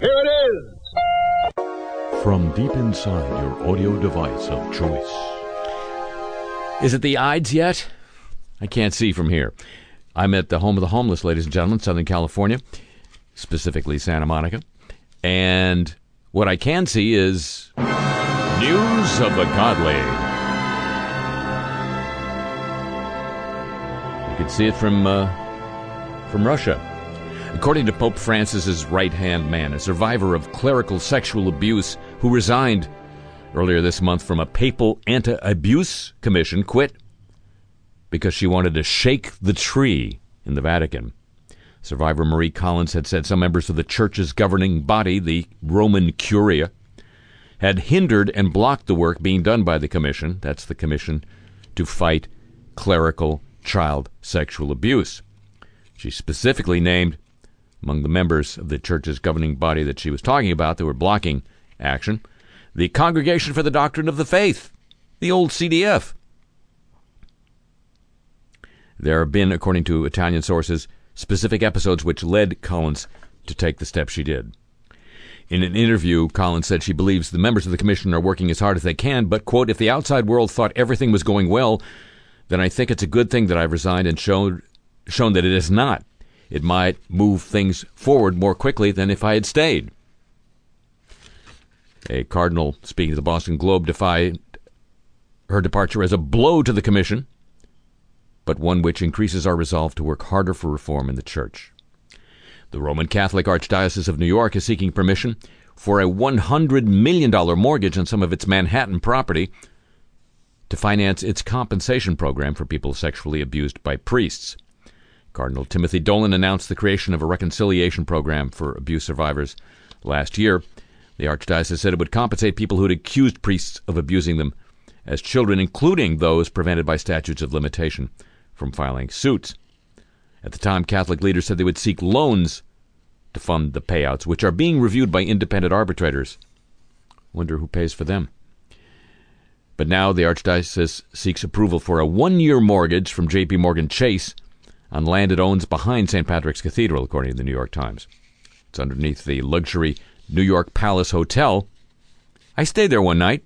Here it is! From deep inside your audio device of choice. Is it the Ides yet? I can't see from here. I'm at the home of the homeless, ladies and gentlemen, Southern California, specifically Santa Monica. And what I can see is news of the godly. You can see it from uh, from Russia. According to Pope Francis's right-hand man, a survivor of clerical sexual abuse who resigned earlier this month from a papal anti-abuse commission, quit because she wanted to shake the tree in the Vatican. Survivor Marie Collins had said some members of the church's governing body, the Roman Curia, had hindered and blocked the work being done by the commission. That's the commission to fight clerical child sexual abuse. She specifically named among the members of the church's governing body that she was talking about that were blocking action the Congregation for the Doctrine of the Faith, the old CDF. There have been, according to Italian sources, specific episodes which led Collins to take the step she did. In an interview, Collins said she believes the members of the commission are working as hard as they can, but, quote, if the outside world thought everything was going well, then I think it's a good thing that I've resigned and showed, shown that it is not. It might move things forward more quickly than if I had stayed. A cardinal speaking to the Boston Globe defied her departure as a blow to the commission, but one which increases our resolve to work harder for reform in the church. The Roman Catholic Archdiocese of New York is seeking permission for a $100 million mortgage on some of its Manhattan property to finance its compensation program for people sexually abused by priests. Cardinal Timothy Dolan announced the creation of a reconciliation program for abuse survivors last year. The Archdiocese said it would compensate people who had accused priests of abusing them as children, including those prevented by statutes of limitation from filing suits. At the time, Catholic leaders said they would seek loans to fund the payouts, which are being reviewed by independent arbitrators. Wonder who pays for them. But now the Archdiocese seeks approval for a one year mortgage from J.P. Morgan Chase on land it owns behind St. Patrick's Cathedral, according to the New York Times. It's underneath the luxury New York Palace Hotel. I stayed there one night,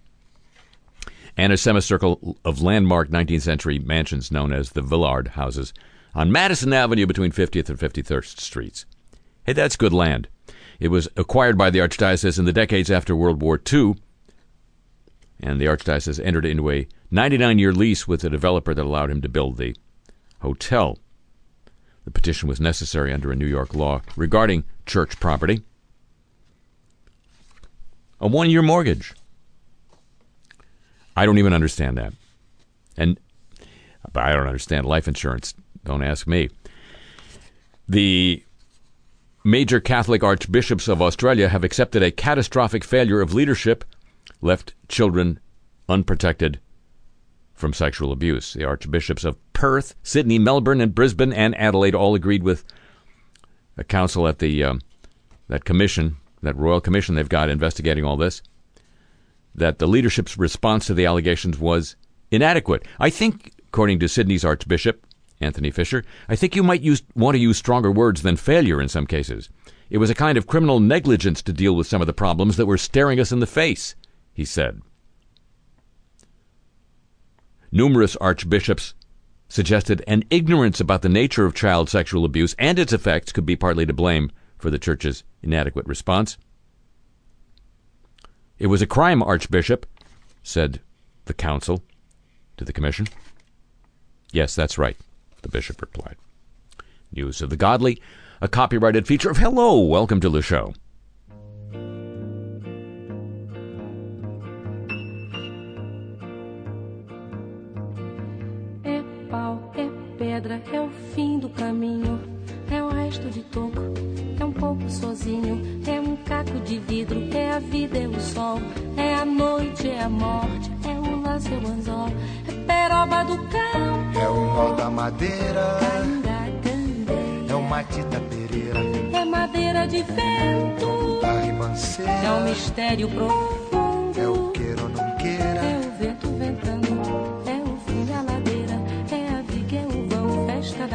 and a semicircle of landmark 19th century mansions known as the Villard houses on Madison Avenue between 50th and 53rd Streets. Hey, that's good land. It was acquired by the Archdiocese in the decades after World War II, and the Archdiocese entered into a 99 year lease with a developer that allowed him to build the hotel. The petition was necessary under a New York law regarding church property. A one year mortgage. I don't even understand that. And but I don't understand life insurance. Don't ask me. The major Catholic archbishops of Australia have accepted a catastrophic failure of leadership, left children unprotected from sexual abuse. The archbishops of Perth, Sydney, Melbourne, and Brisbane and Adelaide all agreed with a council at the um, that commission, that royal commission they've got investigating all this, that the leadership's response to the allegations was inadequate. I think, according to Sydney's archbishop Anthony Fisher, I think you might use, want to use stronger words than failure in some cases. It was a kind of criminal negligence to deal with some of the problems that were staring us in the face, he said. Numerous archbishops suggested an ignorance about the nature of child sexual abuse and its effects could be partly to blame for the church's inadequate response. It was a crime, Archbishop, said the council to the commission. Yes, that's right, the bishop replied. News of the Godly, a copyrighted feature of Hello, welcome to the show. Pedra é o fim do caminho, é o resto de toco, é um pouco sozinho, é um caco de vidro, é a vida, é o sol, é a noite, é a morte, é o laço, é o anzol, é peroba do campo, é o nó da madeira, é o matita pereira, é madeira de vento, a ribanceira, é um mistério profundo, é o queira ou não queira, é o vento ventando,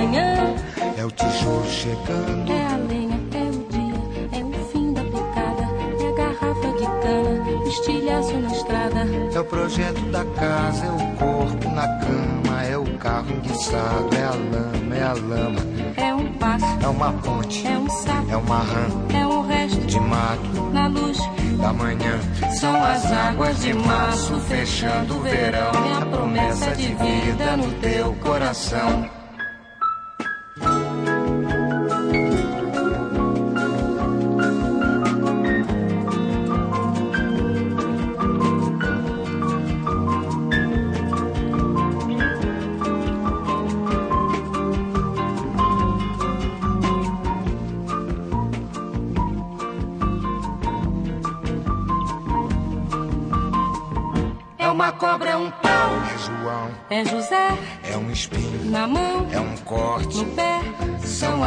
manhã, é o tijolo chegando. é a lenha, é o dia, é o fim da picada, é a garrafa de cana, estilhaço na estrada. É o projeto da casa, é o corpo na cama, é o carro enguiçado, é a lama, é a lama, É um passo, é uma ponte, é um sapo, é uma rã é um resto de mato na luz. da manhã. São as águas de março fechando o verão. É a promessa de vida no teu coração.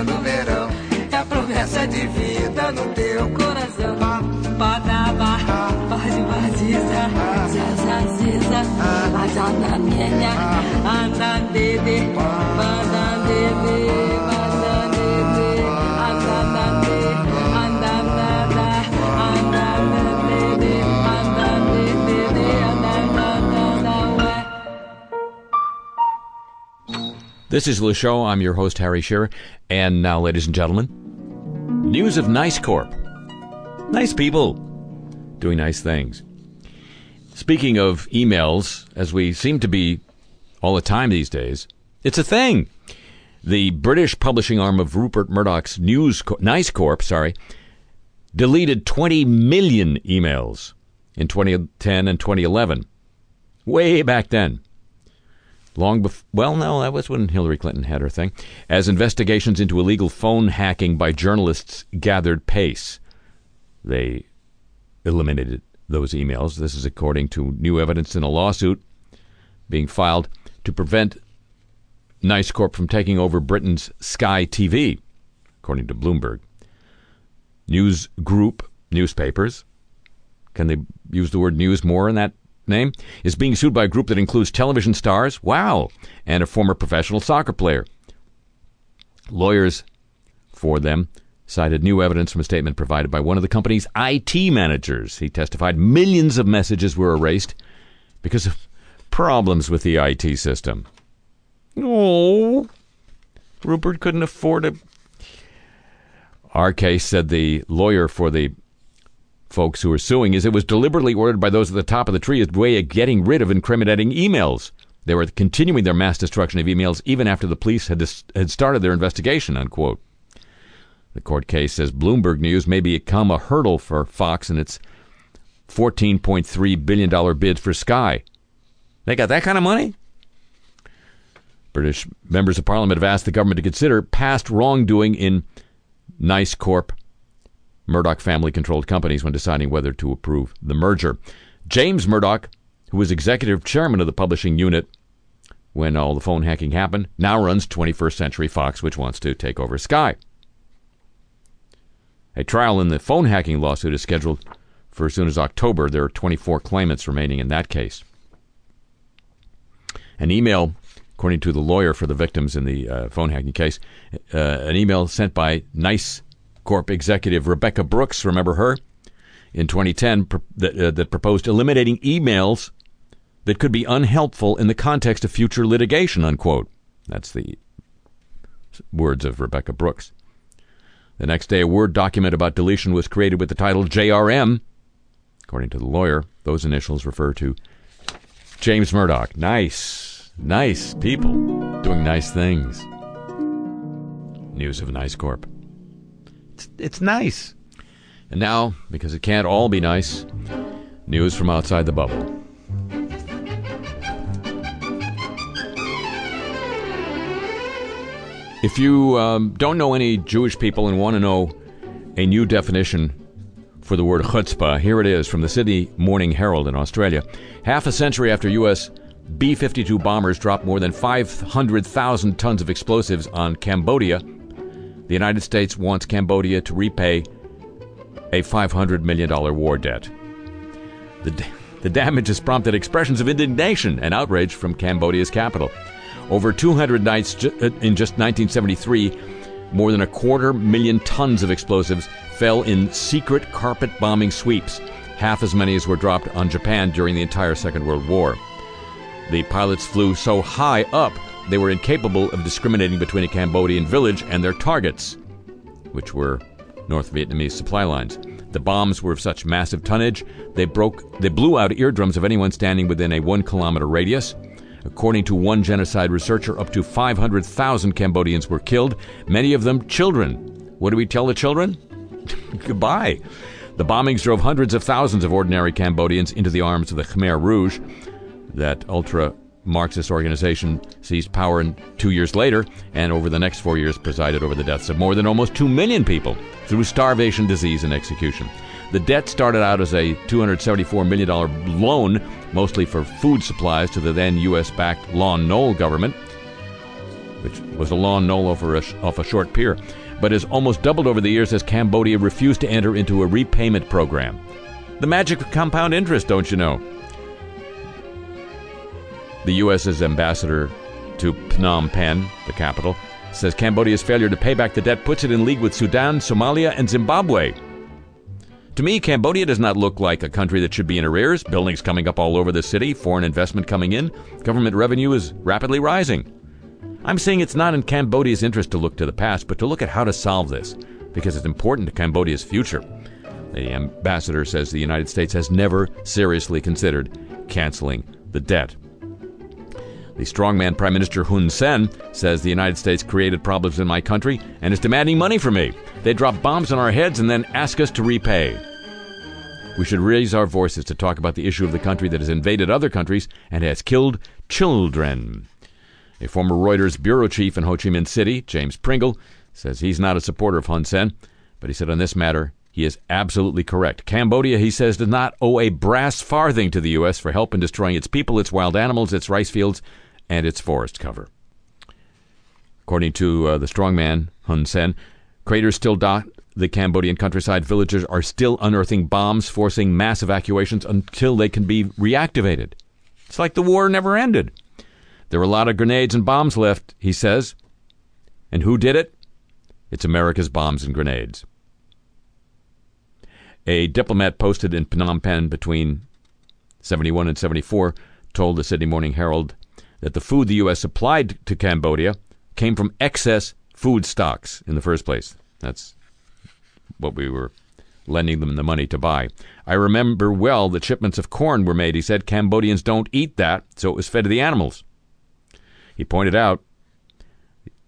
março fechando o verão. É a promessa de vida no teu coração. Padaba, pode badiza, zazaziza, azanamenya, andandede, This is Le Show. I'm your host, Harry Shearer. And now, ladies and gentlemen, news of Nice Corp. Nice people doing nice things. Speaking of emails, as we seem to be all the time these days, it's a thing. The British publishing arm of Rupert Murdoch's News Co- Nice Corp, sorry, deleted 20 million emails in 2010 and 2011. Way back then long before, well, no, that was when Hillary Clinton had her thing, as investigations into illegal phone hacking by journalists gathered pace. They eliminated those emails. This is according to new evidence in a lawsuit being filed to prevent Nice Corp from taking over Britain's Sky TV, according to Bloomberg. News group newspapers. Can they use the word news more in that name? Is being sued by a group that includes television stars, wow, and a former professional soccer player. Lawyers for them cited new evidence from a statement provided by one of the company's IT managers. He testified millions of messages were erased because of problems with the IT system. Oh, Rupert couldn't afford it. Our case said the lawyer for the folks who are suing is it was deliberately ordered by those at the top of the tree as a way of getting rid of incriminating emails. They were continuing their mass destruction of emails even after the police had, dis- had started their investigation, unquote. The court case says Bloomberg News may become a hurdle for Fox in its $14.3 billion bid for Sky. They got that kind of money? British members of parliament have asked the government to consider past wrongdoing in Nice Corp Murdoch family controlled companies when deciding whether to approve the merger. James Murdoch, who was executive chairman of the publishing unit when all the phone hacking happened, now runs 21st Century Fox, which wants to take over Sky. A trial in the phone hacking lawsuit is scheduled for as soon as October. There are 24 claimants remaining in that case. An email, according to the lawyer for the victims in the uh, phone hacking case, uh, an email sent by Nice Corp executive Rebekah Brooks, remember her, in 2010, pr- that, uh, that proposed eliminating emails that could be unhelpful in the context of future litigation, unquote. That's the words of Rebekah Brooks. The next day, a Word document about deletion was created with the title JRM. According to the lawyer, those initials refer to James Murdoch. Nice, nice people doing nice things. News of Nice Corp. It's, it's nice. And now, because it can't all be nice, news from outside the bubble. If you um, don't know any Jewish people and want to know a new definition for the word chutzpah, here it is from the Sydney Morning Herald in Australia. Half a century after U.S. B 52 bombers dropped more than 500,000 tons of explosives on Cambodia, the United States wants Cambodia to repay a $500 million war debt. The, the damage has prompted expressions of indignation and outrage from Cambodia's capital. Over 200 nights ju- uh, in just 1973, more than a quarter million tons of explosives fell in secret carpet bombing sweeps, half as many as were dropped on Japan during the entire Second World War. The pilots flew so high up they were incapable of discriminating between a Cambodian village and their targets, which were North Vietnamese supply lines. The bombs were of such massive tonnage they broke they blew out eardrums of anyone standing within a 1 kilometer radius. According to one genocide researcher, up to 500,000 Cambodians were killed, many of them children. What do we tell the children? Goodbye. The bombings drove hundreds of thousands of ordinary Cambodians into the arms of the Khmer Rouge. That ultra Marxist organization seized power in two years later, and over the next four years presided over the deaths of more than almost two million people through starvation, disease, and execution. The debt started out as a $274 million loan, mostly for food supplies, to the then U.S. backed Lon Nol government, which was a Lon Nol off a, off a short pier, but has almost doubled over the years as Cambodia refused to enter into a repayment program. The magic of compound interest, don't you know? The U.S.'s ambassador to Phnom Penh, the capital, says Cambodia's failure to pay back the debt puts it in league with Sudan, Somalia, and Zimbabwe. To me, Cambodia does not look like a country that should be in arrears. Buildings coming up all over the city, foreign investment coming in, government revenue is rapidly rising. I'm saying it's not in Cambodia's interest to look to the past, but to look at how to solve this, because it's important to Cambodia's future. The ambassador says the United States has never seriously considered canceling the debt. The strongman Prime Minister Hun Sen says the United States created problems in my country and is demanding money from me. They drop bombs on our heads and then ask us to repay. We should raise our voices to talk about the issue of the country that has invaded other countries and has killed children. A former Reuters bureau chief in Ho Chi Minh City, James Pringle, says he's not a supporter of Hun Sen, but he said on this matter he is absolutely correct. Cambodia, he says, does not owe a brass farthing to the U.S. for help in destroying its people, its wild animals, its rice fields, and its forest cover. According to uh, the strongman Hun Sen, craters still dot the Cambodian countryside. Villagers are still unearthing bombs, forcing mass evacuations until they can be reactivated. It's like the war never ended. There are a lot of grenades and bombs left, he says. And who did it? It's America's bombs and grenades. A diplomat posted in Phnom Penh between 71 and 74 told the Sydney Morning Herald that the food the U.S. supplied to Cambodia came from excess food stocks in the first place. That's what we were lending them the money to buy. I remember well that shipments of corn were made. He said Cambodians don't eat that, so it was fed to the animals. He pointed out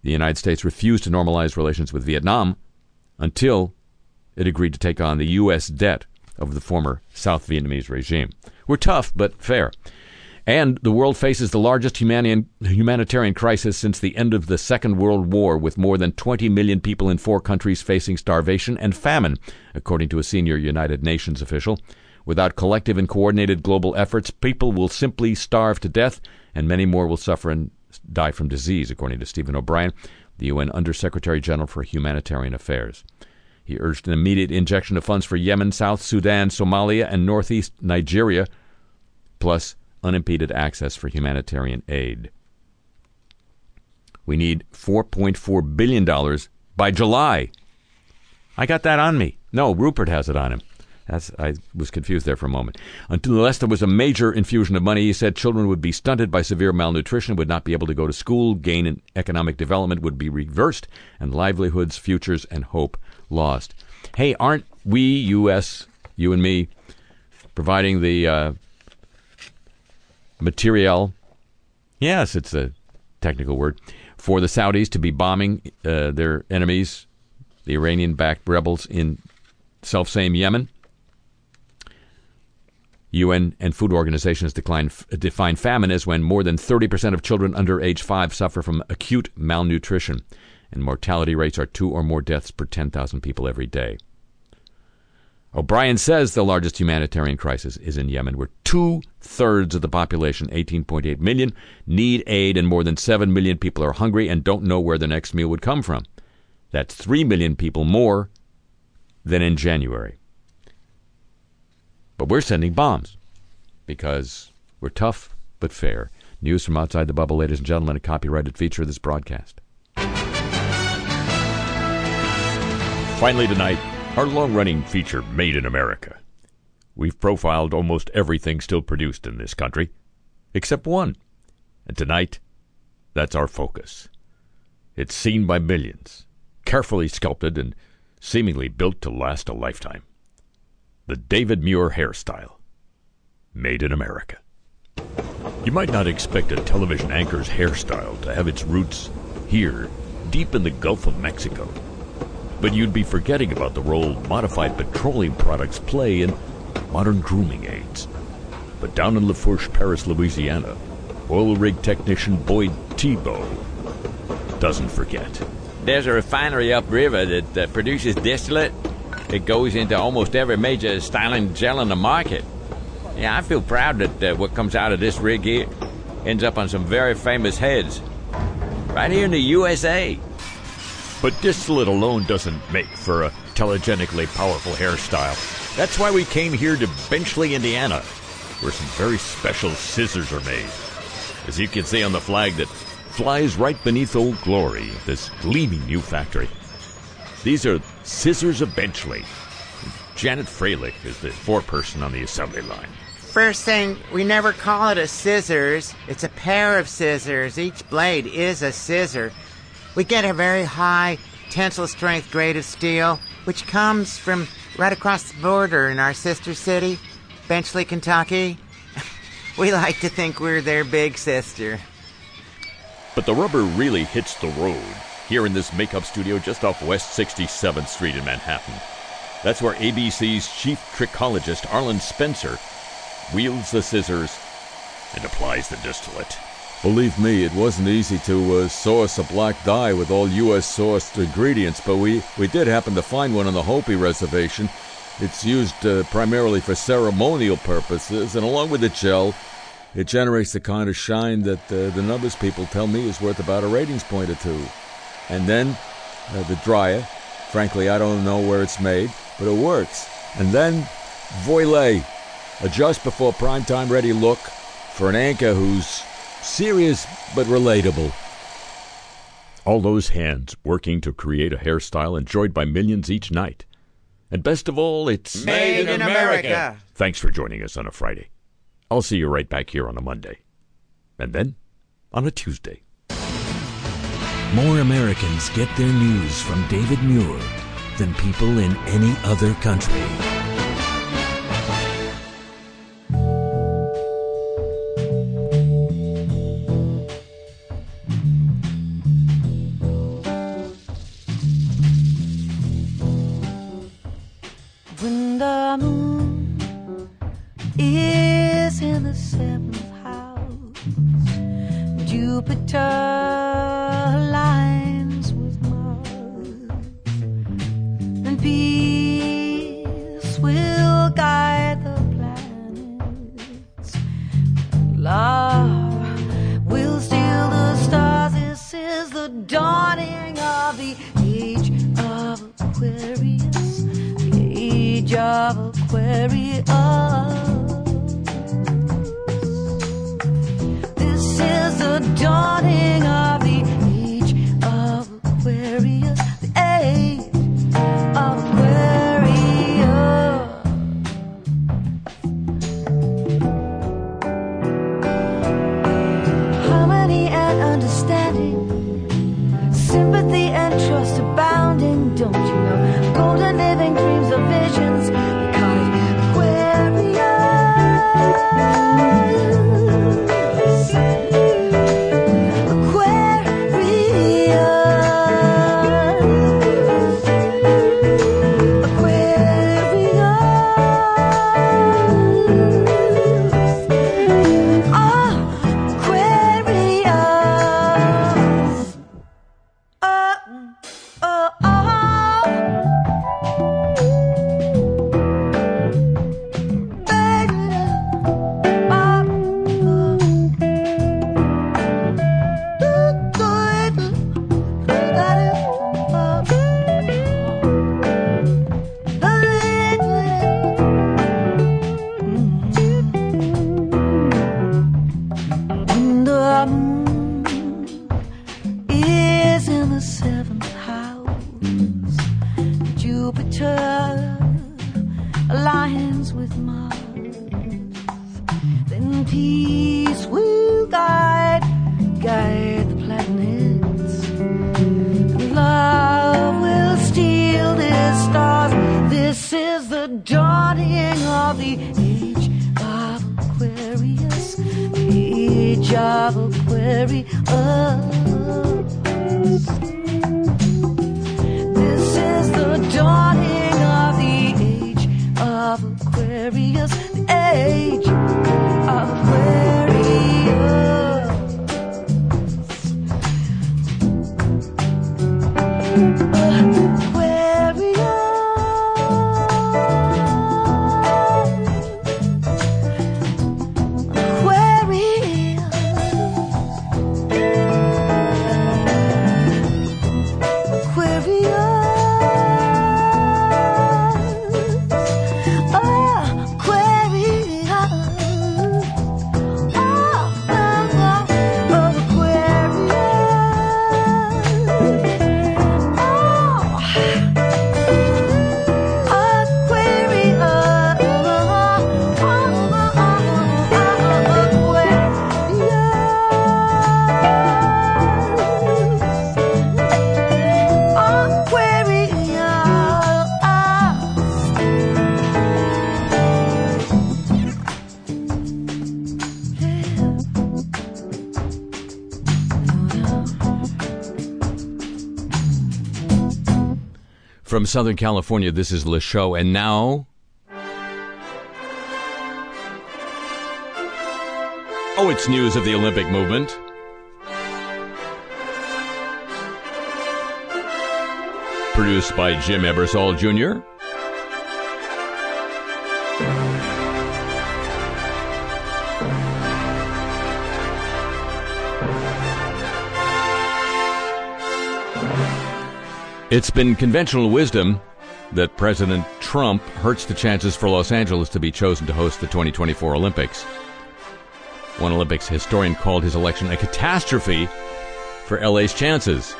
the United States refused to normalize relations with Vietnam until it agreed to take on the U.S. debt of the former South Vietnamese regime. We're tough, but fair. And the world faces the largest humanitarian crisis since the end of the Second World War, with more than 20 million people in four countries facing starvation and famine, according to a senior United Nations official. Without collective and coordinated global efforts, people will simply starve to death, and many more will suffer and die from disease, according to Stephen O'Brien, the UN Undersecretary General for Humanitarian Affairs. He urged an immediate injection of funds for Yemen, South Sudan, Somalia, and northeast Nigeria, plus unimpeded access for humanitarian aid. We need $4.4 billion by July. I got that on me. No, Rupert has it on him. That's, I was confused there for a moment. Unless there was a major infusion of money, he said children would be stunted by severe malnutrition, would not be able to go to school, gain in economic development would be reversed, and livelihoods, futures, and hope lost. Hey, aren't we, U.S., you and me, providing the uh, materiel? Yes, it's a technical word for the Saudis to be bombing uh, their enemies, the Iranian backed rebels in self same Yemen. UN and food organizations decline, define famine as when more than 30% of children under age 5 suffer from acute malnutrition, and mortality rates are two or more deaths per 10,000 people every day. O'Brien says the largest humanitarian crisis is in Yemen, where two thirds of the population, 18.8 million, need aid, and more than 7 million people are hungry and don't know where the next meal would come from. That's 3 million people more than in January. But we're sending bombs because we're tough but fair. News from outside the bubble, ladies and gentlemen, a copyrighted feature of this broadcast. Finally, tonight, our long running feature, Made in America. We've profiled almost everything still produced in this country, except one. And tonight, that's our focus. It's seen by millions, carefully sculpted and seemingly built to last a lifetime. The David Muir hairstyle. Made in America. You might not expect a television anchor's hairstyle to have its roots here, deep in the Gulf of Mexico. But you'd be forgetting about the role modified petroleum products play in modern grooming aids. But down in Lafourche, Parish, Louisiana, oil rig technician Boyd Thibault doesn't forget. There's a refinery upriver that uh, produces distillate. It goes into almost every major styling gel in the market. Yeah, I feel proud that uh, what comes out of this rig here ends up on some very famous heads. Right here in the USA. But distillate alone doesn't make for a telegenically powerful hairstyle. That's why we came here to Benchley, Indiana, where some very special scissors are made. As you can see on the flag that flies right beneath Old Glory, this gleaming new factory. These are Scissors of Benchley. Janet Freilich is the foreperson on the assembly line. First thing, we never call it a scissors. It's a pair of scissors. Each blade is a scissor. We get a very high tensile strength grade of steel, which comes from right across the border in our sister city, Benchley, Kentucky. we like to think we're their big sister. But the rubber really hits the road here in this makeup studio just off West 67th Street in Manhattan. That's where ABC's chief trichologist, Arlen Spencer, wields the scissors and applies the distillate. Believe me, it wasn't easy to uh, source a black dye with all U.S. sourced ingredients, but we, we did happen to find one on the Hopi Reservation. It's used uh, primarily for ceremonial purposes, and along with the gel, it generates the kind of shine that uh, the numbers people tell me is worth about a ratings point or two. And then uh, the dryer, frankly, I don't know where it's made, but it works. And then Voilà, a just before primetime ready look for an anchor who's serious but relatable. All those hands working to create a hairstyle enjoyed by millions each night. And best of all, it's Made in America. Thanks for joining us on a Friday. I'll see you right back here on a Monday. And then on a Tuesday. More Americans get their news from David Muir than people in any other country. Southern California, this is Le Show. And now. Oh, it's news of the Olympic movement. Produced by Jim Ebersol Jr. It's been conventional wisdom that President Trump hurts the chances for Los Angeles to be chosen to host the 2024 Olympics. One Olympics historian called his election a catastrophe for LA's chances.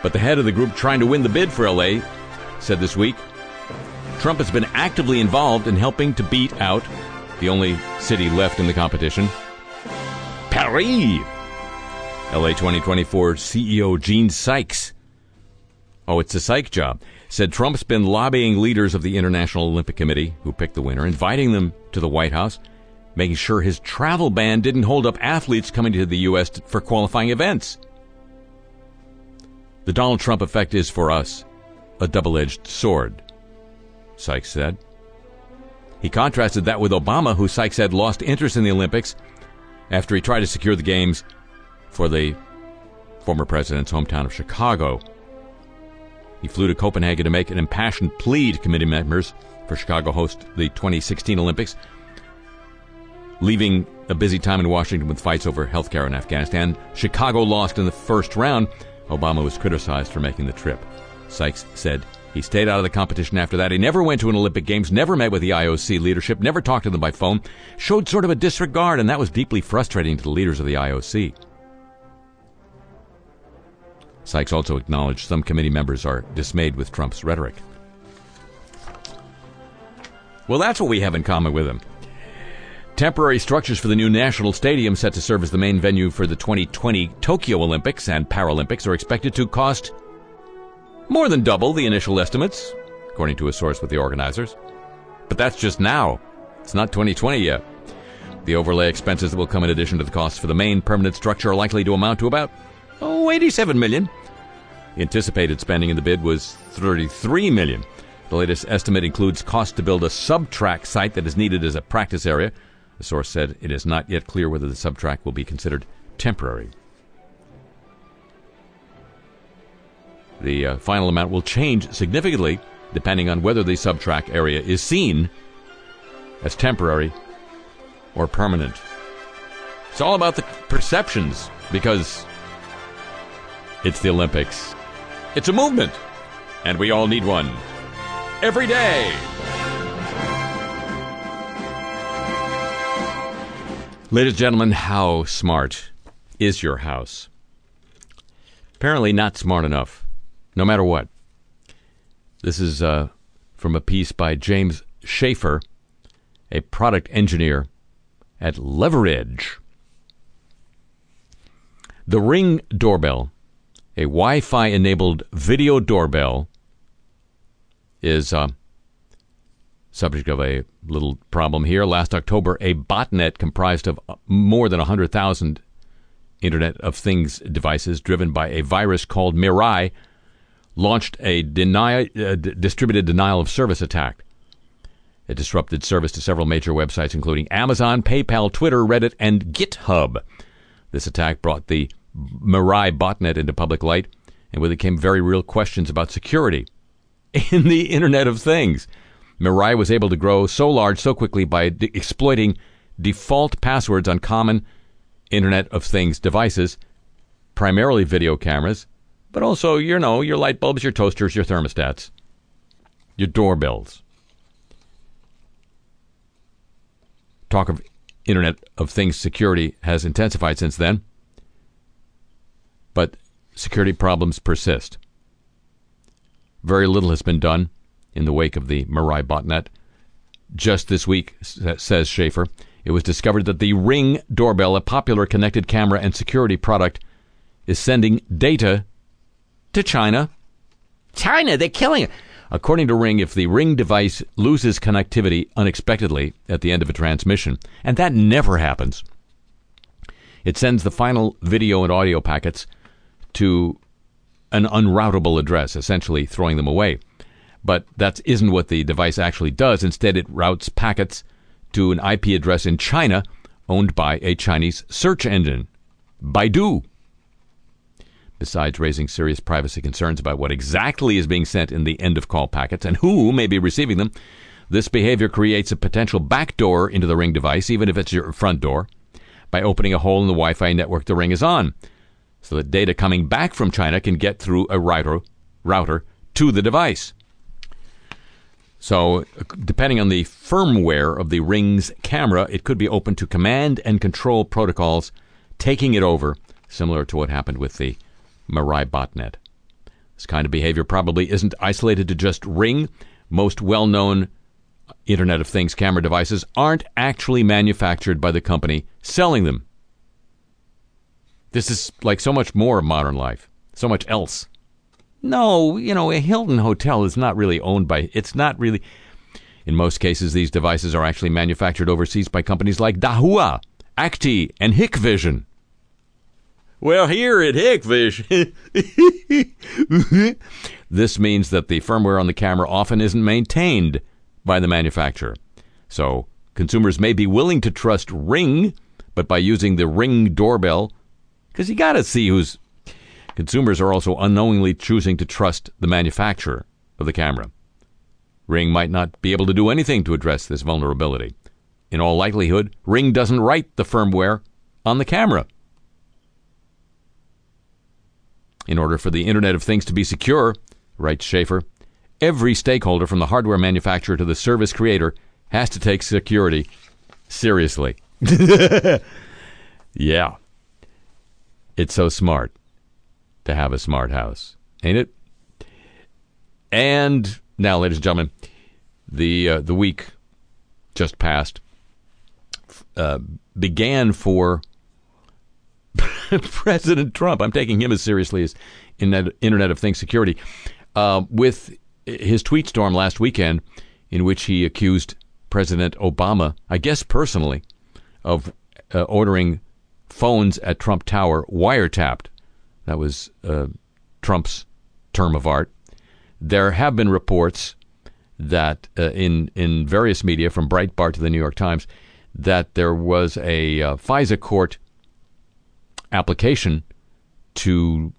But the head of the group trying to win the bid for LA said this week Trump has been actively involved in helping to beat out the only city left in the competition, Paris. LA 2024 CEO Gene Sykes Oh, it's a psych job. Said Trump's been lobbying leaders of the International Olympic Committee, who picked the winner, inviting them to the White House, making sure his travel ban didn't hold up athletes coming to the U.S. for qualifying events. The Donald Trump effect is for us a double edged sword, Sykes said. He contrasted that with Obama, who Sykes said lost interest in the Olympics after he tried to secure the Games for the former president's hometown of Chicago. He flew to Copenhagen to make an impassioned plea to committee members for Chicago host the 2016 Olympics, leaving a busy time in Washington with fights over health care in Afghanistan. Chicago lost in the first round. Obama was criticized for making the trip. Sykes said he stayed out of the competition after that. He never went to an Olympic Games, never met with the IOC leadership, never talked to them by phone, showed sort of a disregard, and that was deeply frustrating to the leaders of the IOC. Sykes also acknowledged some committee members are dismayed with Trump's rhetoric. Well, that's what we have in common with him. Temporary structures for the new national stadium set to serve as the main venue for the 2020 Tokyo Olympics and Paralympics are expected to cost more than double the initial estimates, according to a source with the organizers. But that's just now. It's not 2020 yet. The overlay expenses that will come in addition to the costs for the main permanent structure are likely to amount to about oh, 87 million. The anticipated spending in the bid was 33 million. The latest estimate includes cost to build a sub-track site that is needed as a practice area. The source said it is not yet clear whether the sub-track will be considered temporary. The uh, final amount will change significantly depending on whether the subtrack area is seen as temporary or permanent. It's all about the perceptions because it's the Olympics. It's a movement, and we all need one every day. Ladies and gentlemen, how smart is your house? Apparently, not smart enough, no matter what. This is uh, from a piece by James Schaefer, a product engineer at Leverage. The Ring doorbell, a Wi Fi enabled video doorbell, is uh, subject of a little problem here. Last October, a botnet comprised of more than 100,000 Internet of Things devices driven by a virus called Mirai launched a deny, uh, distributed denial of service attack. It disrupted service to several major websites, including Amazon, PayPal, Twitter, Reddit, and GitHub. This attack brought the Mirai botnet into public light, and with it came very real questions about security in the Internet of Things. Mirai was able to grow so large so quickly by d- exploiting default passwords on common Internet of Things devices, primarily video cameras, but also, you know, your light bulbs, your toasters, your thermostats, your doorbells. Talk of Internet of Things security has intensified since then, but security problems persist. Very little has been done in the wake of the Mirai botnet. Just this week, says Schaefer, it was discovered that the Ring doorbell, a popular connected camera and security product, is sending data to China. China, they're killing it. According to Ring, if the Ring device loses connectivity unexpectedly at the end of a transmission, and that never happens, it sends the final video and audio packets to an unroutable address, essentially throwing them away. But that isn't what the device actually does. Instead, it routes packets to an IP address in China owned by a Chinese search engine, Baidu. Besides raising serious privacy concerns about what exactly is being sent in the end of call packets and who may be receiving them, this behavior creates a potential backdoor into the Ring device, even if it's your front door, by opening a hole in the Wi Fi network the Ring is on, so that data coming back from China can get through a router, router to the device. So, uh, depending on the firmware of the Ring's camera, it could be open to command and control protocols taking it over, similar to what happened with the Mirai botnet. This kind of behavior probably isn't isolated to just Ring. Most well known uh, Internet of Things camera devices aren't actually manufactured by the company selling them. This is like so much more of modern life, so much else. No, you know, a Hilton hotel is not really owned by, it's not really. In most cases, these devices are actually manufactured overseas by companies like Dahua, Acti, and Hikvision. Well, here at Hikvision, this means that the firmware on the camera often isn't maintained by the manufacturer. So, consumers may be willing to trust Ring, but by using the Ring doorbell, because you got to see who's Consumers are also unknowingly choosing to trust the manufacturer of the camera. Ring might not be able to do anything to address this vulnerability. In all likelihood, Ring doesn't write the firmware on the camera. In order for the Internet of Things to be secure, writes Schaefer, every stakeholder from the hardware manufacturer to the service creator has to take security seriously. yeah. It's so smart to have a smart house, ain't it? And now, ladies and gentlemen, the uh, the week just passed uh, began for President Trump. I'm taking him as seriously as Internet, Internet of Things security uh, with his tweet storm last weekend, in which he accused President Obama, I guess personally, of uh, ordering phones at Trump Tower wiretapped. That was uh, Trump's term of art. There have been reports that uh, in in various media, from Breitbart to the New York Times, that there was a uh, FISA court application to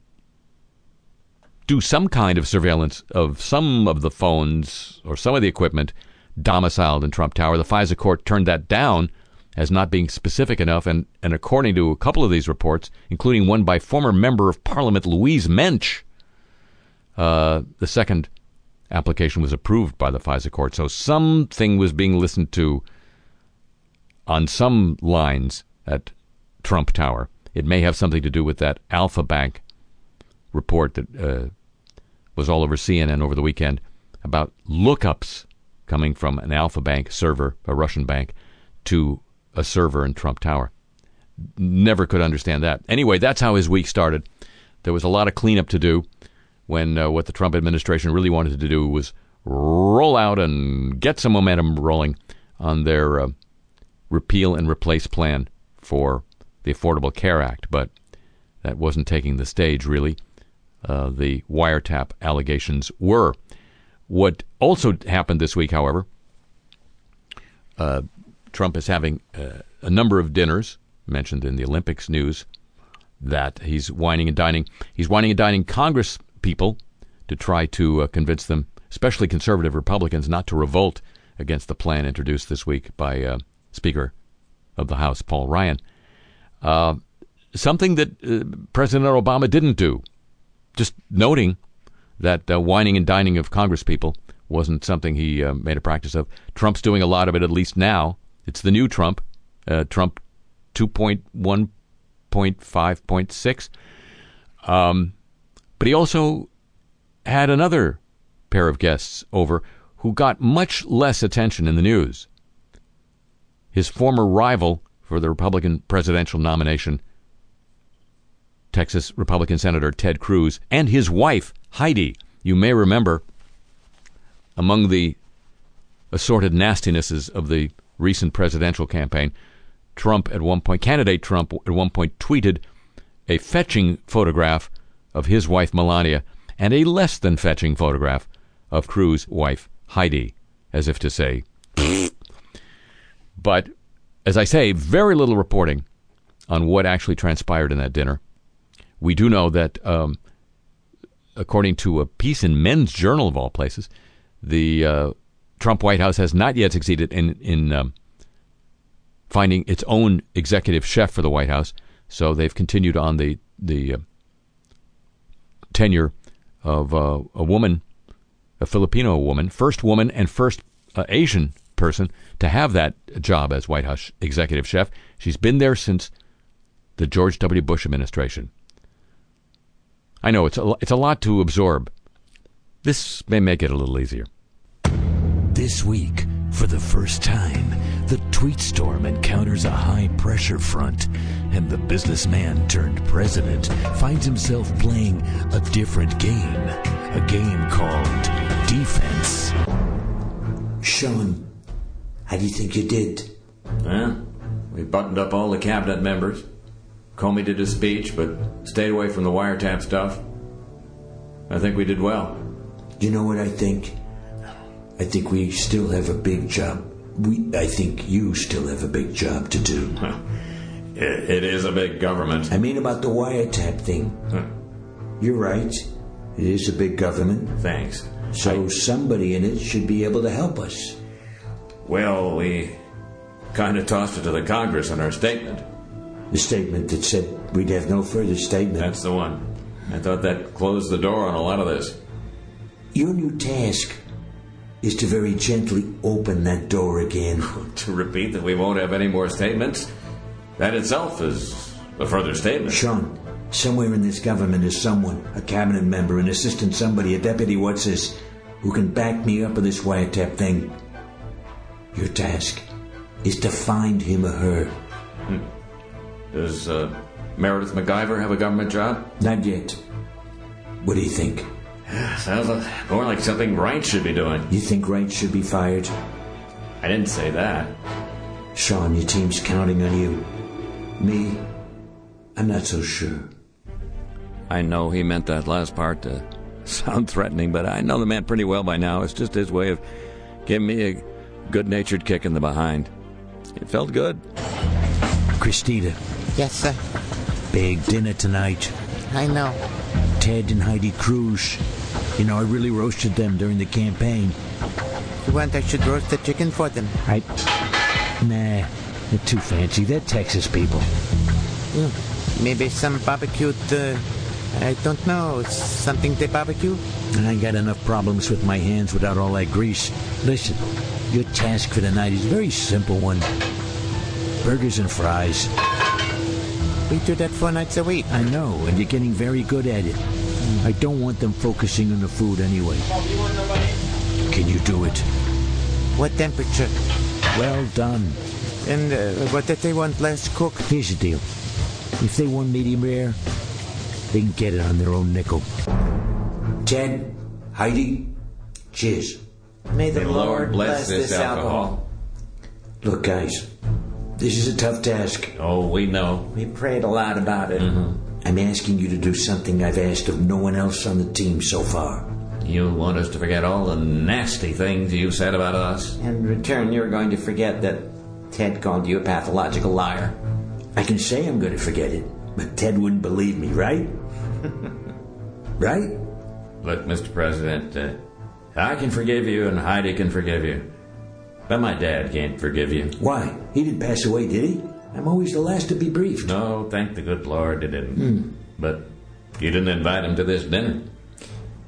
do some kind of surveillance of some of the phones or some of the equipment domiciled in Trump Tower. The FISA court turned that down as not being specific enough, and, and according to a couple of these reports, including one by former member of Parliament Louise Mensch, uh, the second application was approved by the FISA court. So something was being listened to on some lines at Trump Tower. It may have something to do with that Alfa Bank report that uh, was all over CNN over the weekend about lookups coming from an Alfa Bank server, a Russian bank, to a server in Trump Tower. Never could understand that. Anyway, that's how his week started. There was a lot of cleanup to do when uh, what the Trump administration really wanted to do was roll out and get some momentum rolling on their uh, repeal and replace plan for the Affordable Care Act. But that wasn't taking the stage, really. Uh, the wiretap allegations were. What also happened this week, however, uh, Trump is having uh, a number of dinners mentioned in the Olympics news that he's whining and dining. He's whining and dining Congress people to try to uh, convince them, especially conservative Republicans, not to revolt against the plan introduced this week by uh, Speaker of the House Paul Ryan. Uh, something that uh, President Obama didn't do. Just noting that uh, whining and dining of Congress people wasn't something he uh, made a practice of. Trump's doing a lot of it, at least now. It's the new Trump, uh, Trump 2.1.5.6. Um, but he also had another pair of guests over who got much less attention in the news. His former rival for the Republican presidential nomination, Texas Republican Senator Ted Cruz, and his wife, Heidi. You may remember among the assorted nastinesses of the recent presidential campaign, Trump at one point, candidate Trump at one point tweeted a fetching photograph of his wife Melania and a less than fetching photograph of Cruz's wife Heidi, as if to say, but as I say, very little reporting on what actually transpired in that dinner. We do know that, um, according to a piece in Men's Journal of all places, the uh, Trump White House has not yet succeeded in in um, finding its own executive chef for the White House. So they've continued on the the uh, tenure of uh, a woman, a Filipino woman, first woman and first uh, Asian person to have that job as White House executive chef. She's been there since the George W. Bush administration. I know it's a, it's a lot to absorb. This may make it a little easier. This week, for the first time, the tweet storm encounters a high pressure front, and the businessman turned president finds himself playing a different game. A game called defense. Sean, how do you think you did? Well, we buttoned up all the cabinet members. Comey did his speech, but stayed away from the wiretap stuff. I think we did well. You know what I think? I think we still have a big job. We, I think you still have a big job to do. It, it is a big government. I mean about the wiretap thing. Huh. You're right. It is a big government. Thanks. So somebody in it should be able to help us. Well, we kind of tossed it to the Congress in our statement. The statement that said we'd have no further statement. That's the one. I thought that closed the door on a lot of this. Your new task is to very gently open that door again. to repeat that we won't have any more statements? That itself is a further statement. Sean, somewhere in this government is someone, a cabinet member, an assistant somebody, a deputy what's this, who can back me up with this wiretap thing. Your task is to find him or her. Hmm. Does uh, Meredith McIver have a government job? Not yet. What do you think? Sounds like, more like something Wright should be doing. You think Wright should be fired? I didn't say that. Sean, your team's counting on you. Me, I'm not so sure. I know he meant that last part to sound threatening, but I know the man pretty well by now. It's just his way of giving me a good natured kick in the behind. It felt good. Christina, Yes, sir. big dinner tonight. I know. Ted and Heidi Cruz. You know, I really roasted them during the campaign. You want I should roast the chicken for them? I. Nah, they're too fancy. They're Texas people. Hmm. Maybe some barbecued, uh, I don't know, something they barbecue? I got enough problems with my hands without all that grease. Listen, your task for the night is a very simple one. Burgers and fries. We do that four nights a week. I know, and you're getting very good at it. I don't want them focusing on the food anyway. Can you do it? What temperature? Well done. And uh, what if they want less cooked? Here's the deal. If they want medium rare, they can get it on their own nickel. Ted, Heidi, cheers. May the, Lord bless, this alcohol. Look, guys, this is a tough task. Oh, we know. We prayed a lot about it. I'm asking you to do something I've asked of no one else on the team so far. You want us to forget all the nasty things you said about us? In return, you're going to forget that Ted called you a pathological liar. I can say I'm going to forget it, but Ted wouldn't believe me, right? right? Look, Mr. President, uh, I can forgive you and Heidi can forgive you. But my dad can't forgive you. Why? He didn't pass away, did he? I'm always the last to be briefed. No, thank the good Lord he didn't. But you didn't invite him to this dinner.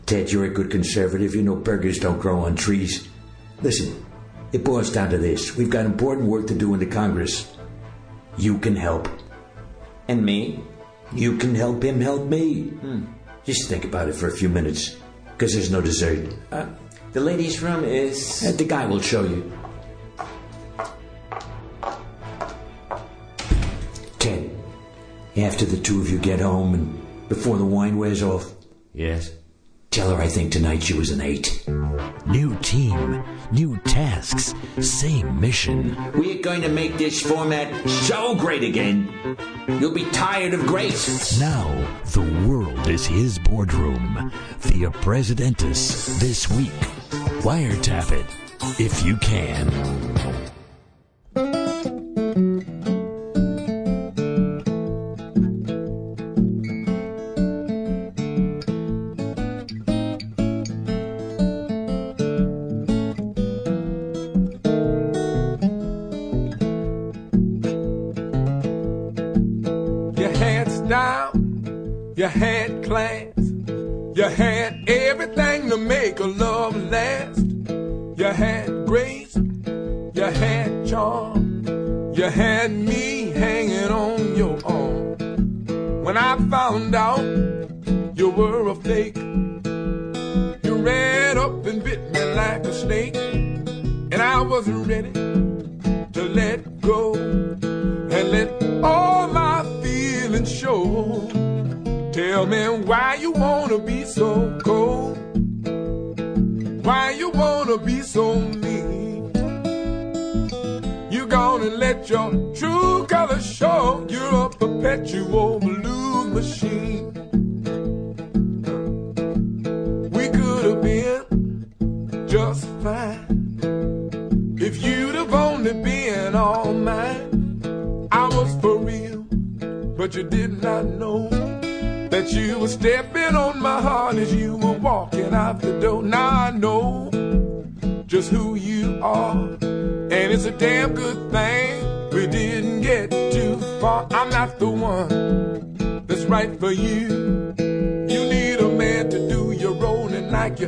Ted, you're a good conservative. You know burgers don't grow on trees. Listen, it boils down to this. We've got important work to do in the Congress. You can help. And me? You can help him help me. Just think about it for a few minutes. Because there's no dessert. Uh, the ladies' room is. Uh, the guy will show you. After the two of you get home and before the wine wears off, Yes. tell her I think tonight she was an eight. New team, new tasks, same mission. We're going to make this format so great again. You'll be tired of grace. Now, the world is his boardroom. The Presidentice this week. Wiretap it if you can. You had class, you had everything to make a love last. You had grace, you had charm, you had me hanging on your arm. When I found out you were a fake, you ran up and bit me like a snake, and I wasn't ready your true color show. You're a perpetual you. You need a man to do your rolling like you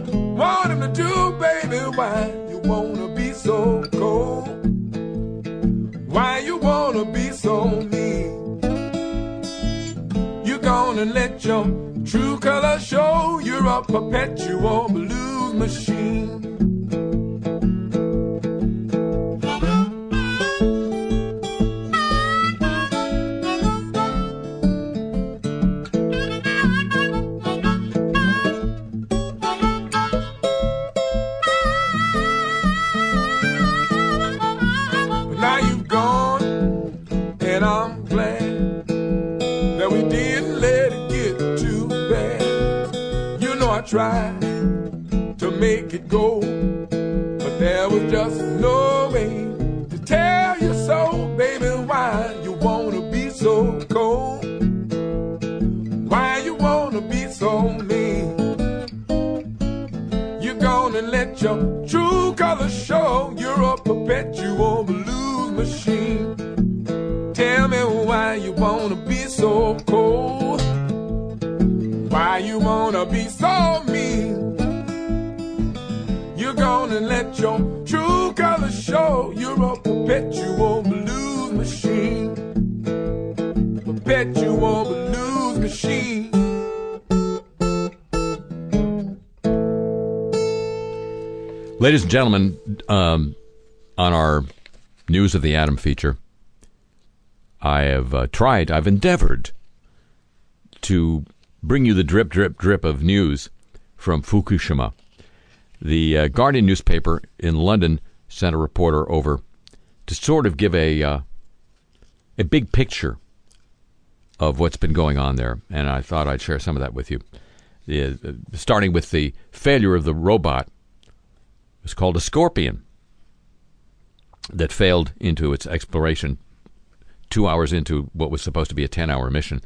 just no way to tell you so, baby, why you wanna be so cold? Why you wanna be so mean? You're gonna let your true colors show. You're a perpetual blues machine. Tell me why you wanna be so cold. Your true colors show. You're a perpetual blues machine. Perpetual blues machine. Ladies and gentlemen, um, on our News of the Atom feature, I have uh, tried, I've endeavored to bring you the drip, drip, drip of news from Fukushima. The uh, Guardian newspaper in London sent a reporter over to sort of give a uh, a big picture of what's been going on there, and I thought I'd share some of that with you. The, uh, starting with the failure of the robot was called a Scorpion that failed into its exploration two hours into what was supposed to be a 10 hour mission.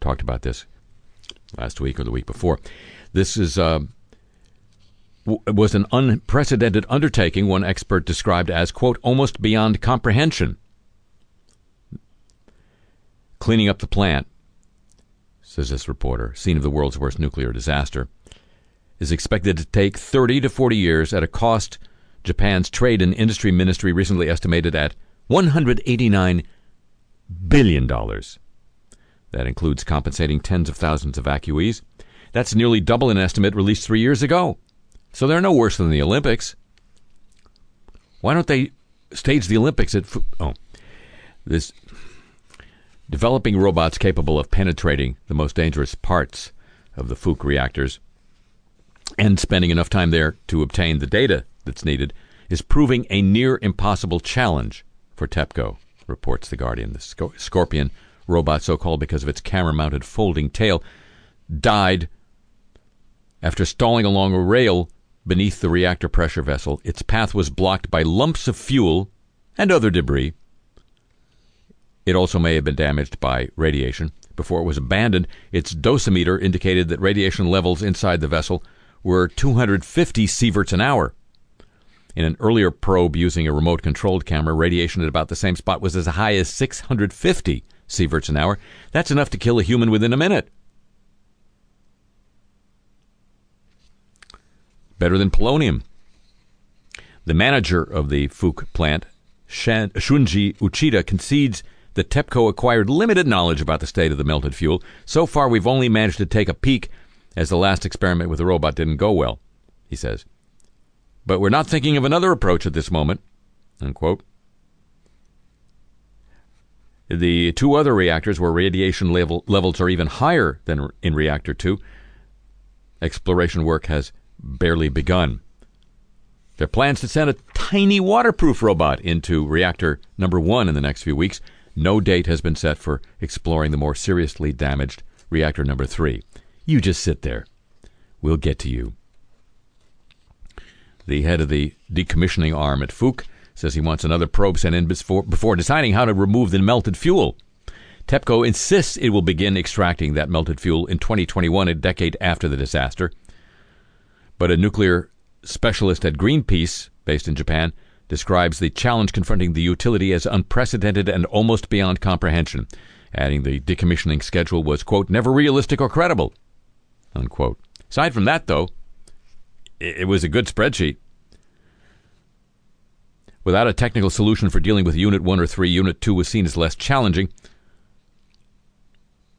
Talked about this last week or the week before. This is. Uh, was an unprecedented undertaking, one expert described as, quote, almost beyond comprehension. Cleaning up the plant, says this reporter, scene of the world's worst nuclear disaster, is expected to take 30 to 40 years at a cost Japan's Trade and Industry Ministry recently estimated at 189 billion dollars. That includes compensating tens of thousands of evacuees. That's nearly double an estimate released 3 years ago. So they're no worse than the Olympics. Why don't they stage the Olympics at oh this developing robots capable of penetrating the most dangerous parts of the Fuke reactors and spending enough time there to obtain the data that's needed is proving a near impossible challenge for TEPCO, reports The Guardian. The Scorpion robot, so called because of its camera mounted folding tail, died after stalling along a rail beneath the reactor pressure vessel. Its path was blocked by lumps of fuel and other debris. It also may have been damaged by radiation. Before it was abandoned, its dosimeter indicated that radiation levels inside the vessel were 250 sieverts an hour. In an earlier probe using a remote controlled camera, radiation at about the same spot was as high as 650 sieverts an hour. That's enough to kill a human within a minute. Better than polonium. The manager of the Fuke plant, Shunji Uchida, concedes that TEPCO acquired limited knowledge about the state of the melted fuel. So far, we've only managed to take a peek, as the last experiment with the robot didn't go well, he says. But we're not thinking of another approach at this moment. Unquote. The two other reactors, where radiation level, levels are even higher than in reactor 2, exploration work has barely begun. There are plans to send a tiny waterproof robot into reactor number 1 in the next few weeks. No date has been set for exploring the more seriously damaged reactor number 3. You just sit there. We'll get to you. The head of the decommissioning arm at Fuke says he wants another probe sent in before, before deciding how to remove the melted fuel. TEPCO insists it will begin extracting that melted fuel in 2021, a decade after the disaster. But a nuclear specialist at Greenpeace, based in Japan, describes the challenge confronting the utility as unprecedented and almost beyond comprehension, adding the decommissioning schedule was, quote, never realistic or credible, unquote. Aside from that, though, it, was a good spreadsheet. Without a technical solution for dealing with Unit 1 or 3, Unit 2 was seen as less challenging.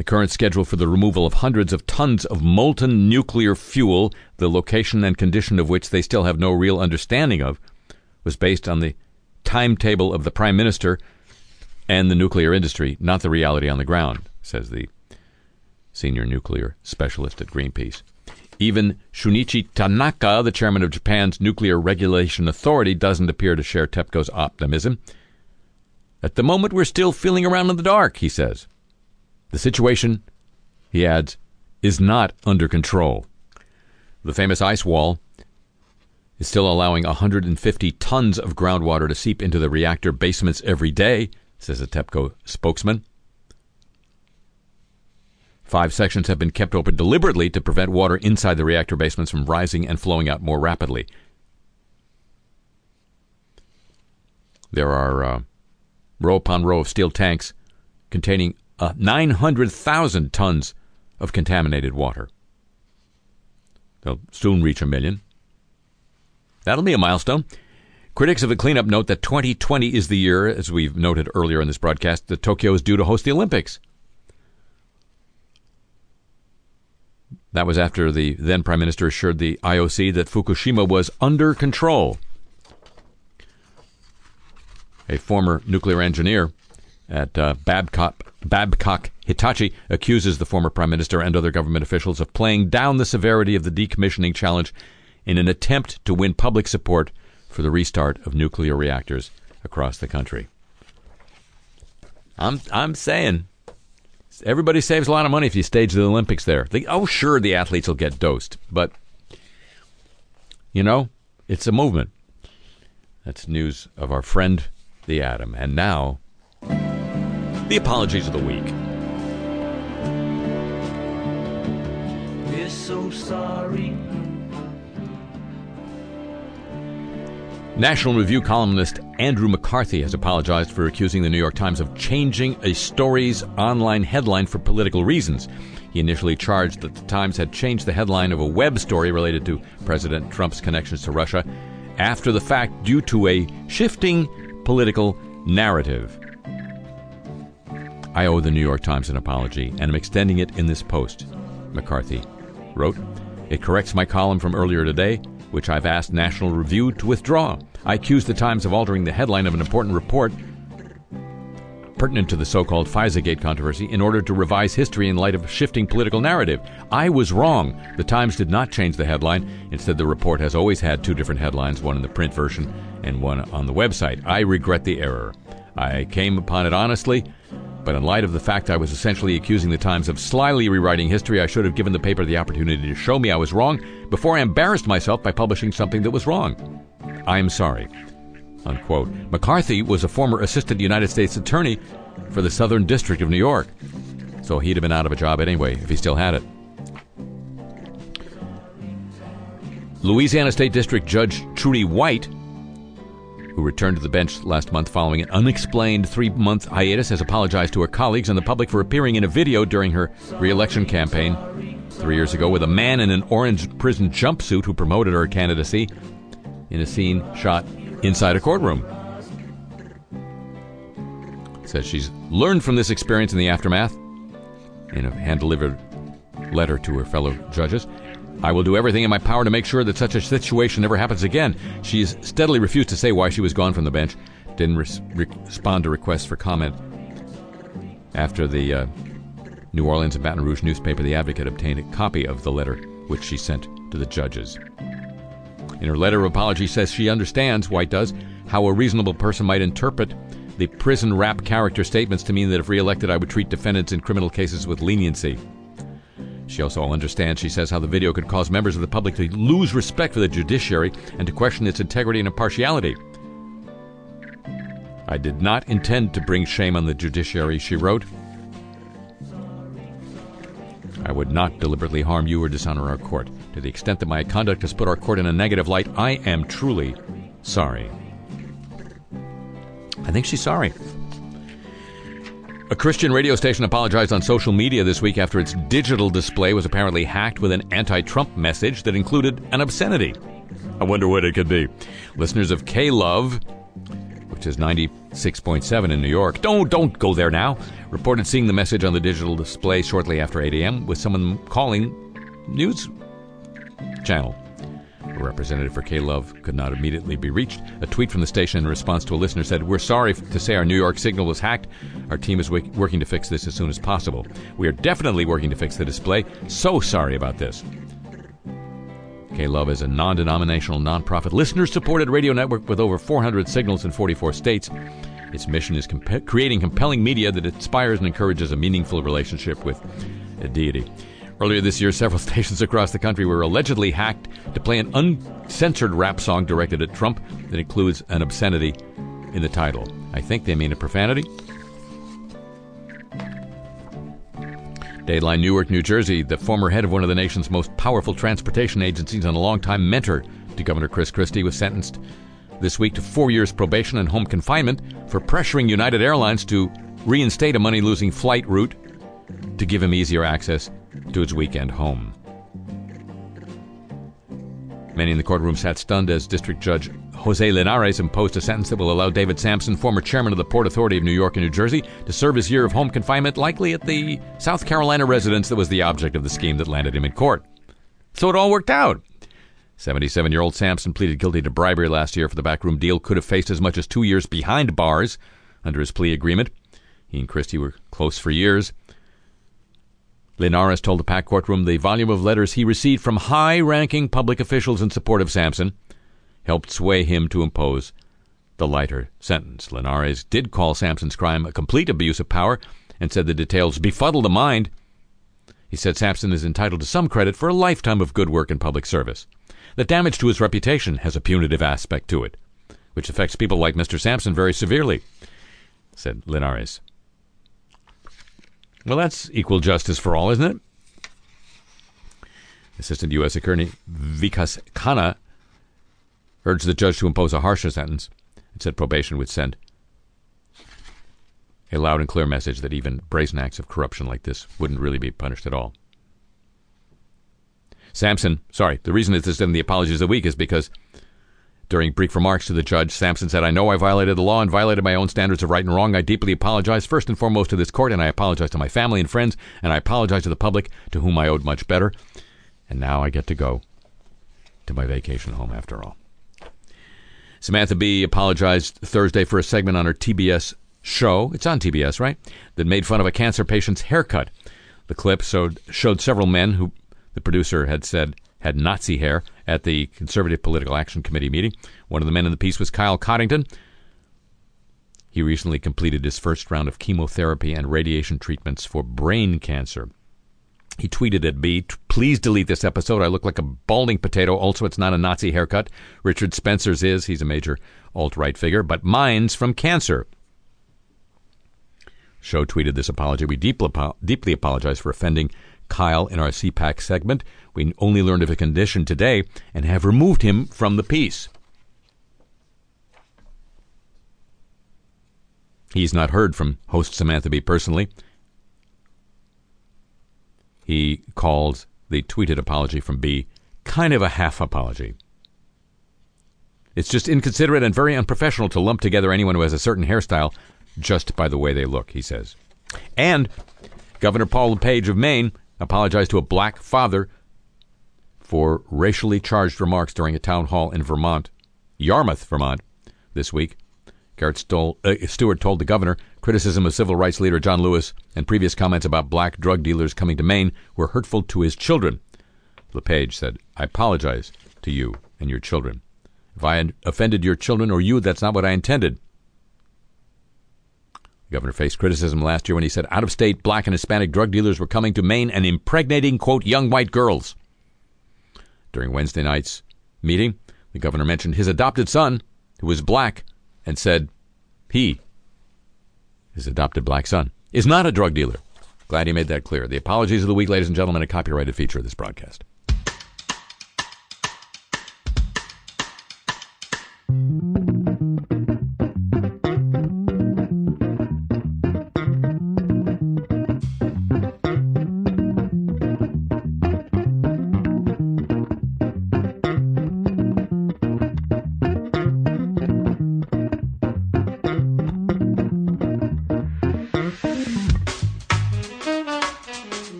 The current schedule for the removal of hundreds of tons of molten nuclear fuel, the location and condition of which they still have no real understanding of, was based on the timetable of the Prime Minister and the nuclear industry, not the reality on the ground, says the senior nuclear specialist at Greenpeace. Even Shunichi Tanaka, the chairman of Japan's Nuclear Regulation Authority, doesn't appear to share TEPCO's optimism. At the moment, we're still feeling around in the dark, he says. The situation, he adds, is not under control. The famous ice wall is still allowing 150 tons of groundwater to seep into the reactor basements every day, says a TEPCO spokesman. Five sections have been kept open deliberately to prevent water inside the reactor basements from rising and flowing out more rapidly. There are uh, row upon row of steel tanks containing uh, 900,000 tons of contaminated water. They'll soon reach a million. That'll be a milestone. Critics of the cleanup note that 2020 is the year, as we've noted earlier in this broadcast, that Tokyo is due to host the Olympics. That was after the then Prime Minister assured the IOC that Fukushima was under control. A former nuclear engineer at uh, Babcock, Babcock Hitachi accuses the former Prime Minister and other government officials of playing down the severity of the decommissioning challenge in an attempt to win public support for the restart of nuclear reactors across the country. I'm I'm saying everybody saves a lot of money if you stage the Olympics there. Oh, sure, the athletes will get dosed, but you know, it's a movement. That's news of our friend the Atom, and now the apologies of the week. We're so sorry. National Review columnist Andrew McCarthy has apologized for accusing the New York Times of changing a story's online headline for political reasons. He initially charged that the Times had changed the headline of a web story related to President Trump's connections to Russia after the fact due to a shifting political narrative. I owe the New York Times an apology, and am extending it in this post. McCarthy wrote, It corrects my column from earlier today, which I've asked National Review to withdraw. I accuse the Times of altering the headline of an important report pertinent to the so called FISAgate controversy in order to revise history in light of shifting political narrative. I was wrong. The Times did not change the headline. Instead, the report has always had two different headlines, one in the print version and one on the website. I regret the error. I came upon it honestly, but in light of the fact I was essentially accusing the Times of slyly rewriting history, I should have given the paper the opportunity to show me I was wrong before I embarrassed myself by publishing something that was wrong. I am sorry. Unquote. McCarthy was a former assistant United States attorney for the Southern District of New York, so he'd have been out of a job anyway if he still had it. Louisiana State District Judge Trudy White, who returned to the bench last month following an unexplained three month hiatus, has apologized to her colleagues and the public for appearing in a video during her reelection campaign three years ago with a man in an orange prison jumpsuit who promoted her candidacy in a scene shot inside a courtroom. Says she's learned from this experience in the aftermath in a hand delivered letter to her fellow judges. I will do everything in my power to make sure that such a situation never happens again. She has steadily refused to say why she was gone from the bench, didn't res- respond to requests for comment after the uh, New Orleans and Baton Rouge newspaper, The Advocate, obtained a copy of the letter which she sent to the judges. In her letter of apology, says she understands, White does, how a reasonable person might interpret the prison rap character statements to mean that if reelected, I would treat defendants in criminal cases with leniency. She also understands, she says, how the video could cause members of the public to lose respect for the judiciary and to question its integrity and impartiality. I did not intend to bring shame on the judiciary, she wrote. I would not deliberately harm you or dishonor our court. To the extent that my conduct has put our court in a negative light, I am truly sorry. I think she's sorry. A Christian radio station apologized on social media this week after its digital display was apparently hacked with an anti Trump message that included an obscenity. I wonder what it could be. Listeners of K Love, which is 96.7 in New York, don't, don't go there now, reported seeing the message on the digital display shortly after 8 a.m. with someone calling news channel. A representative for K Love could not immediately be reached. A tweet from the station in response to a listener said, We're sorry to say our New York signal was hacked. Our team is w- working to fix this as soon as possible. We are definitely working to fix the display. So sorry about this. K Love is a non denominational, nonprofit, listener supported radio network with over 400 signals in 44 states. Its mission is comp- creating compelling media that inspires and encourages a meaningful relationship with a deity. Earlier this year, several stations across the country were allegedly hacked to play an uncensored rap song directed at Trump that includes an obscenity in the title. I think they mean a profanity. Dateline Newark, New Jersey, the former head of one of the nation's most powerful transportation agencies and a longtime mentor to Governor Chris Christie, was sentenced this week to four years probation and home confinement for pressuring United Airlines to reinstate a money losing flight route to give him easier access to his weekend home. Many in the courtroom sat stunned as District Judge Jose Linares imposed a sentence that will allow David Samson, former chairman of the Port Authority of New York and New Jersey, to serve his year of home confinement, likely at the South Carolina residence that was the object of the scheme that landed him in court. So it all worked out. 77 year old Samson pleaded guilty to bribery last year for the backroom deal, could have faced as much as two years behind bars under his plea agreement. He and Christie were close for years. Linares told the packed courtroom the volume of letters he received from high ranking public officials in support of Samson helped sway him to impose the lighter sentence. Linares did call Samson's crime a complete abuse of power and said the details befuddle the mind. He said Samson is entitled to some credit for a lifetime of good work in public service. The damage to his reputation has a punitive aspect to it, which affects people like Mr. Samson very severely, said Linares. Well, that's equal justice for all, isn't it? Assistant U.S. Attorney Vikas Khanna urged the judge to impose a harsher sentence and said probation would send a loud and clear message that even brazen acts of corruption like this wouldn't really be punished at all. Samson, sorry, the reason is in the apologies of the week is because during brief remarks to the judge, Samson said, I know I violated the law and violated my own standards of right and wrong. I deeply apologize, first and foremost, to this court, and I apologize to my family and friends, and I apologize to the public, to whom I owed much better. And now I get to go to my vacation home after all. Samantha Bee apologized Thursday for a segment on her TBS show. It's on TBS, right? That made fun of a cancer patient's haircut. The clip showed, showed several men who the producer had said had Nazi hair at the Conservative Political Action Committee meeting. One of the men in the piece was Kyle Coddington. He recently completed his first round of chemotherapy and radiation treatments for brain cancer. He tweeted at Bee, please delete this episode. I look like a balding potato. Also, it's not a Nazi haircut. Richard Spencer's is. He's a major alt right figure, but mine's from cancer. Show tweeted this apology. We deeply, deeply apologize for offending Kyle in our CPAC segment. We only learned of a condition today and have removed him from the piece. He's not heard from host Samantha Bee personally. He called the tweeted apology from Bee kind of a half apology. It's just inconsiderate and very unprofessional to lump together anyone who has a certain hairstyle just by the way they look, he says. And Governor Paul LePage of Maine apologized to a black father for racially charged remarks during a town hall in Vermont, Yarmouth, Vermont, this week. Garrett Stole, uh, Stewart told the governor criticism of civil rights leader John Lewis and previous comments about black drug dealers coming to Maine were hurtful to his children. LePage said, I apologize to you and your children. If I offended your children or you, that's not what I intended. The governor faced criticism last year when he said out of state black and Hispanic drug dealers were coming to Maine and impregnating, quote, young white girls. During Wednesday night's meeting, the governor mentioned his adopted son, who was black, and said he, his adopted black son, is not a drug dealer. Glad he made that clear. The apologies of the week, ladies and gentlemen, a copyrighted feature of this broadcast.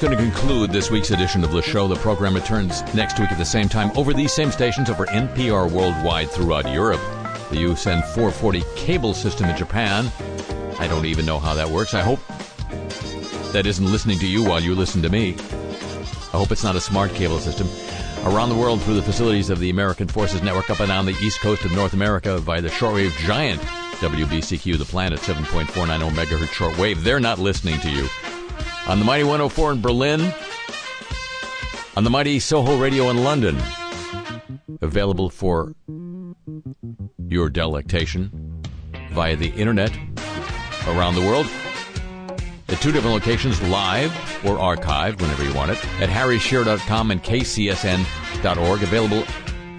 Going to conclude this week's edition of the show. The program returns next week at the same time over these same stations over NPR worldwide throughout Europe, the USEN 440 cable system in Japan. I don't even know how that works. I hope that isn't listening to you while you listen to me. I hope it's not a smart cable system. Around the world through the facilities of the American Forces Network up and down the east coast of North America via the shortwave giant WBCQ, the planet 7.490 megahertz shortwave. They're not listening to you on the Mighty 104 in Berlin, on the Mighty Soho Radio in London, available for your delectation via the internet around the world. At two different locations, live or archived whenever you want it, at harryshearer.com and kcsn.org, available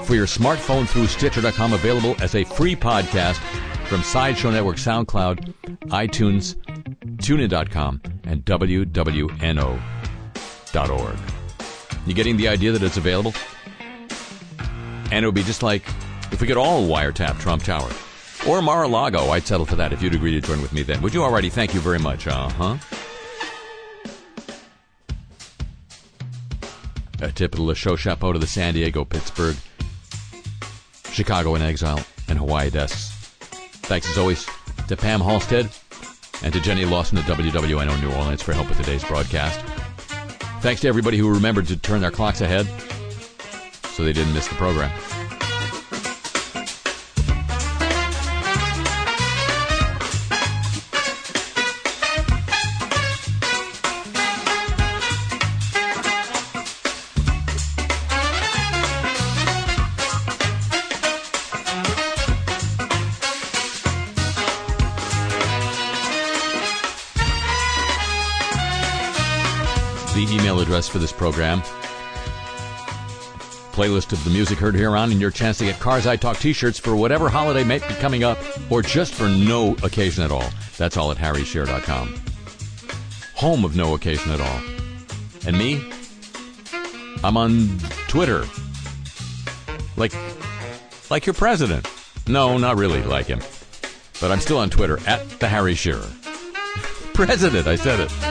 for your smartphone through Stitcher.com, available as a free podcast from Sideshow Network, SoundCloud, iTunes, TuneIn.com, and WWNO.org. You getting the idea that it's available? And it would be just like if we could all wiretap Trump Tower. Or Mar-a-Lago, I'd settle for that if you'd agree to join with me then. Would you already? Thank you very much. Uh-huh. A tip of the show chapeau to the San Diego, Pittsburgh, Chicago in exile, and Hawaii desks. Thanks as always to Pam Halstead and to Jenny Lawson at WWNO New Orleans for help with today's broadcast. Thanks to everybody who remembered to turn their clocks ahead so they didn't miss the program. For this program. Playlist of the music heard here on, and your chance to get Cars I Talk t shirts for whatever holiday may be coming up, or just for no occasion at all. That's all at harryshearer.com. Home of no occasion at all. And me? I'm on Twitter. Like, like your president. No, not really like him. But I'm still on Twitter at the Harry Shearer. president, I said it.